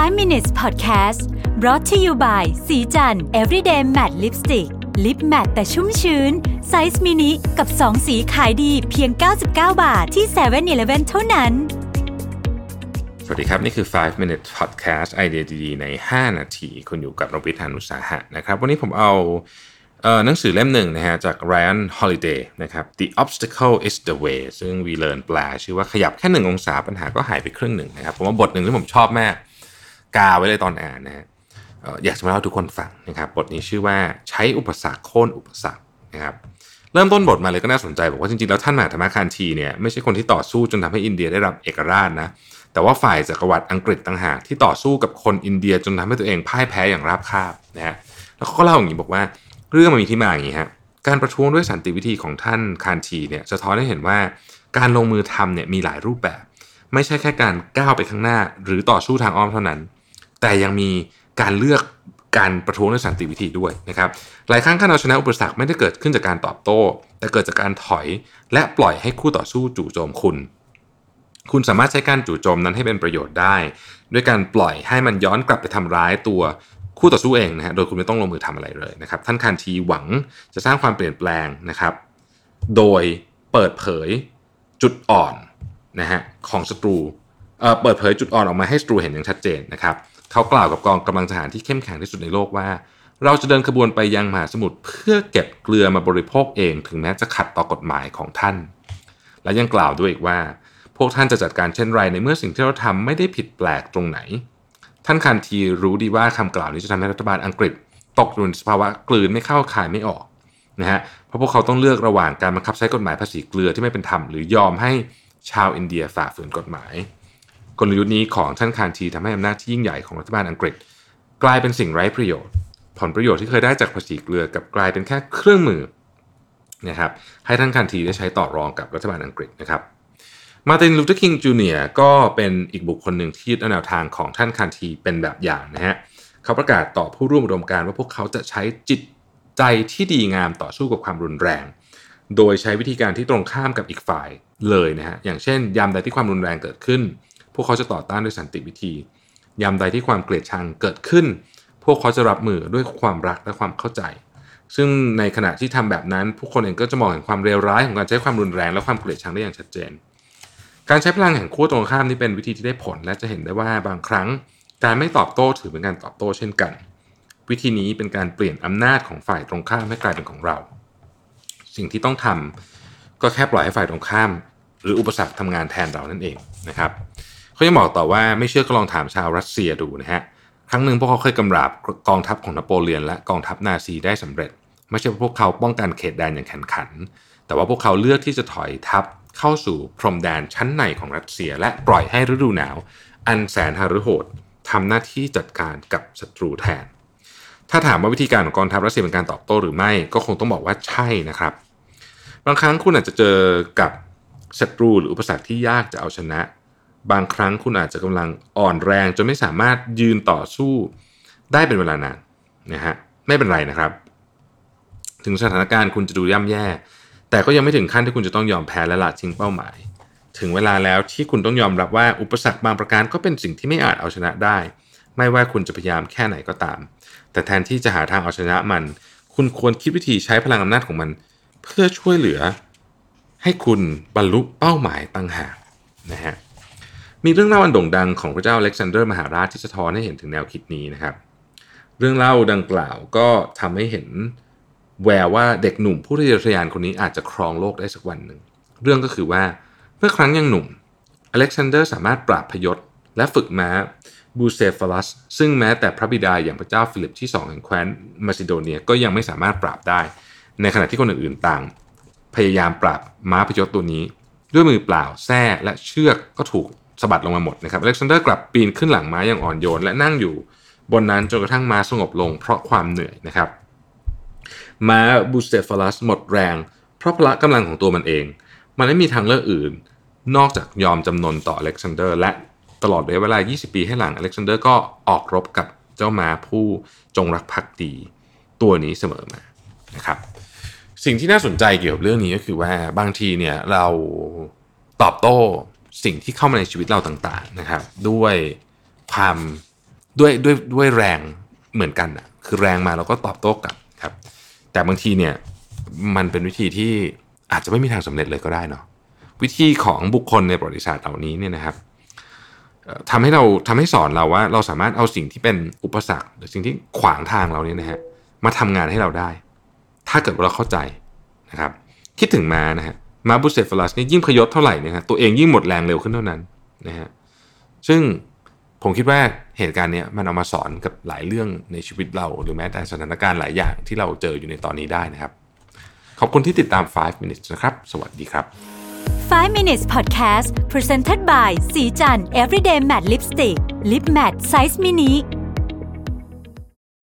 5 minutes podcast brought to you by ศรีจันทร์ everyday matte lipstick lip matte แต่ชุ่มชื้น ไซส์มินิกับ 2 สีขายดีเพียง 99 บาทที่7 e เ e ่ e อเท่านั้น สวัสดีครับ นี่คือ 5 minutes podcast ไอเดียดีๆ ใน 5 นาที คุณอยู่กับรวิศ หาญอุตสาหะนะครับ วันนี้ผมเอาหนังสือเล่มหนึ่งนะฮะจาก Ryan Holiday นะครับ The Obstacle is the Way ซึ่งวีเลิร์นแปลชื่อว่าขยับแค่หนึ่งองศาปัญหาก็หายไปครึ่งหนึ่งนะครับผมว่าบทหนึ่งที่ผมชอบมาก กาไว้เลยตอนอ่านนะฮะอยากจะมาเล่าทุกคนฟังนะครับบทนี้ชื่อว่าใช้อุปสรรคโค่นอุปสรรคนะครับเริ่มต้นบทมาเลยก็น่าสนใจบอกว่าจริงๆ แล้วท่านมหาธรรมคานทีเนี่ยไม่ใช่คนที่ต่อสู้จนทำให้อินเดียได้รับเอกราชนะแต่ว่าฝ่ายจักรวรรดิอังกฤษต่างหากที่ต่อสู้กับคนอินเดียจนทำให้ตัวเองพ่ายแพ้อย่างราบคาบนะฮะแล้วเขาก็เล่าอย่างนี้บอกว่าเรื่องมันมีที่มาอย่างนี้ฮะการประท้วงด้วยสันติวิธีของท่านคานทีเนี่ยสะท้อนให้เห็นว่าการลงมือทำเนี่ยมีหลายรูปแบบ ไม่ใช่แค่การก้าวไปข้างหน้า หรือต่อสู้ทางอ้อมเท่านั้น แต่ยังมีการเลือกการประท้วงด้วยสันติวิธีด้วยนะครับหลายครั้งการเอาชนะอุปสรรคไม่ได้เกิดขึ้นจากการตอบโต้ แต่เกิดจากการถอย และปล่อยให้คู่ต่อสู้จู่โจมคุณ คุณสามารถใช้การจู่โจมนั้นให้เป็นประโยชน์ได้ ด้วยการปล่อยให้มันย้อนกลับไปทำร้ายตัวคู่ต่อสู้เองนะฮะโดยคุณไม่ต้องลงมือทำอะไรเลยนะครับท่านคานทีหวังจะสร้างความเปลี่ยนแปลงนะครับ โดยเปิดเผยจุดอ่อนนะฮะของศัตรูเอ่อเปิดเผยจุดอ่อนออกมาให้ศัตรูเห็นอย่างชัดเจนนะครับ เขากล่าวกับกองกำลังทหารที่เข้มแข็งที่สุดในโลกว่า เราจะเดินขบวนไปยังมหาสมุทรเพื่อเก็บเกลือมาบริโภคเอง ถึงแม้จะขัดต่อกฎหมายของท่าน และยังกล่าวด้วยอีกว่า พวกท่านจะจัดการเช่นไรในเมื่อสิ่งที่เราทำไม่ได้ผิดแปลกตรงไหน ท่านคันทีรู้ดีว่าคำกล่าวนี้จะทำให้รัฐบาลอังกฤษ ตกอยู่ในสภาวะกลืนไม่เข้าคายไม่ออกนะฮะเพราะพวกเขาต้องเลือกระหว่างการบังคับใช้กฎหมายภาษีเกลือที่ไม่เป็นธรรมหรือยอมให้ชาวอินเดียฝ่าฝืนกฎหมาย กลยุทธ์นี้ของท่านคานทีทำให้อำนาจที่ยิ่งใหญ่ของรัฐบาลอังกฤษ กลายเป็นสิ่งไร้ประโยชน์ ผลประโยชน์ที่เคยได้จากภาษีเกลือกับกลายเป็นแค่เครื่องมือนะครับให้ท่านคานทีได้ใช้ต่อรองกับรัฐบาลอังกฤษนะครับมาร์ตินลูเทอร์คิงจูเนียร์ก็เป็นอีกบุคคลหนึ่งที่ยึดแนวทางของท่านคานทีเป็นแบบอย่างนะฮะเขาประกาศต่อผู้ร่วมอุดมการณ์ว่าพวกเขาจะใช้จิตใจที่ดีงามต่อสู้กับความรุนแรง โดยใช้วิธีการที่ตรงข้ามกับอีกฝ่ายเลยนะฮะอย่างเช่น ยามใดที่ความรุนแรงเกิดขึ้น พวกเขาจะต่อต้านด้วยสันติวิธี ยามใดที่ความเกลียดชังเกิดขึ้น พวกเขาจะรับมือด้วยความรักและความเข้าใจ ซึ่งในขณะที่ทำแบบนั้น ผู้คนเองก็จะมองเห็นความเลวร้ายของการใช้ความรุนแรงและความเกลียดชังได้อย่างชัดเจน การใช้พลังแห่งขั้วตรงข้ามนี่เป็นวิธีที่ได้ผล และจะเห็นได้ว่าบางครั้ง การไม่ตอบโต้ถือเป็นการตอบโต้เช่นกัน วิธีนี้เป็นการเปลี่ยนอำนาจของฝ่ายตรงข้ามให้กลายเป็นของเรา สิ่งที่ต้องทำก็แค่ปล่อยให้ฝ่ายตรงข้าม หรืออุปสรรคทำงานแทนเรานั่นเองนะครับ เขายังบอกต่อว่าไม่เชื่อก็ลองถามชาวรัสเซียดูนะฮะครั้งหนึ่งพวกเขาเคยกำราบกองทัพของนโปเลียนและกองทัพนาซีได้สำเร็จ ไม่ใช่ว่าพวกเขาป้องกันเขตแดนอย่างแข็งขัน แต่ว่าพวกเขาเลือกที่จะถอยทัพเข้าสู่พรมแดนชั้นในของรัสเซีย และปล่อยให้ฤดูหนาว อันแสนหฤโหดทำหน้าที่จัดการกับศัตรูแทน ถ้าถามว่าวิธีการของกองทัพรัสเซียเป็นการตอบโต้หรือไม่ ก็คงต้องบอกว่าใช่นะครับ บางครั้งคุณอาจจะเจอกับศัตรูหรืออุปสรรคที่ยากจะเอาชนะ บางครั้งคุณอาจจะกำลังอ่อนแรงจนไม่สามารถยืนต่อสู้ได้เป็นเวลานานนะฮะไม่เป็นไรนะครับ ถึงสถานการณ์คุณจะดูย่ำแย่ แต่ก็ยังไม่ถึงขั้นที่คุณจะต้องยอมแพ้และละทิ้งเป้าหมาย ถึงเวลาแล้วที่คุณต้องยอมรับว่าอุปสรรคบางประการก็เป็นสิ่งที่ไม่อาจเอาชนะได้ ไม่ว่าคุณจะพยายามแค่ไหนก็ตาม แต่แทนที่จะหาทางเอาชนะมัน คุณควรคิดวิธีใช้พลังอำนาจของมัน เพื่อช่วยเหลือให้คุณบรรลุเป้าหมายต่างหากนะฮะ มีเรื่องเล่าอันโด่งดังของพระเจ้าอเล็กซานเดอร์มหาราชที่สะท้อนให้เห็นถึงแนวคิดนี้นะครับ เรื่องเล่าดังกล่าวก็ทำให้เห็นแววว่าเด็กหนุ่มผู้ทะเยอทะยานคนนี้อาจจะครองโลกได้สักวันหนึ่ง เรื่องก็คือว่าเมื่อครั้งยังหนุ่ม อเล็กซานเดอร์สามารถปราบพยศและฝึกม้าบูเซฟลัสซึ่งแม้แต่พระบิดาอย่างพระเจ้าฟิลิปที่สองแห่งแคว้นมาซิโดเนียก็ยังไม่สามารถปราบได้ ในขณะที่คนอื่นๆต่าง พยายามปราบม้าพยศตัวนี้ ด้วยมือเปล่าแส้และเชือกก็ถูก สะบัดลงมาหมดนะครับอเล็กซานเดอร์กลับปีนขึ้นหลังม้าอย่างอ่อนโยน และนั่งอยู่บนนั้นจนกระทั่งม้าสงบลงเพราะความเหนื่อยนะครับ ม้าบูเซฟลัสหมดแรง เพราะพละกำลังของตัวมันเอง มันไม่มีทางเลือกอื่น นอกจากยอมจำนนต่ออเล็กซานเดอร์ และตลอดระยะเวลา 20 ปีให้หลังอเล็กซานเดอร์ก็ออกรบกับเจ้าม้าผู้จงรักภักดี ตัวนี้เสมอมานะครับ สิ่งที่น่าสนใจเกี่ยวกับเรื่องนี้ก็คือว่าบางทีเนี่ยเราตอบโต้ สิ่งที่เข้ามาในชีวิตเราต่างๆนะครับ ด้วยความด้วยด้วยด้วยแรงเหมือนกันอะคือแรงมาเราก็ตอบโต้กลับครับ แต่บางทีเนี่ยมันเป็นวิธีที่อาจจะไม่มีทางสำเร็จเลยก็ได้เนาะวิธีของบุคคลในประวัติศาสตร์เหล่านี้เนี่ยนะครับทำให้เราทำให้สอนเราว่า เราสามารถเอาสิ่งที่เป็นอุปสรรค หรือสิ่งที่ขวางทางเราเนี่ยนะฮะมาทำงานให้เราได้ ถ้าเกิดว่าเราเข้าใจนะครับ คิดถึงมานะฮะ มาบุเซฟลัสนี่ยิ่งพยศเท่าไหร่นะฮะตัวเองยิ่งหมดแรงเร็วขึ้นเท่านั้นนะฮะซึ่งผมคิดว่าเหตุการณ์นี้มันเอามาสอนกับหลายเรื่องในชีวิตเรา หรือแม้แต่สถานการณ์หลายอย่างที่เราเจออยู่ในตอนนี้ได้นะครับ ขอบคุณที่ติดตาม 5 minutes นะครับ สวัสดีครับ 5 minutes podcast presented by สีจัน everyday matte lipstick lip matte size mini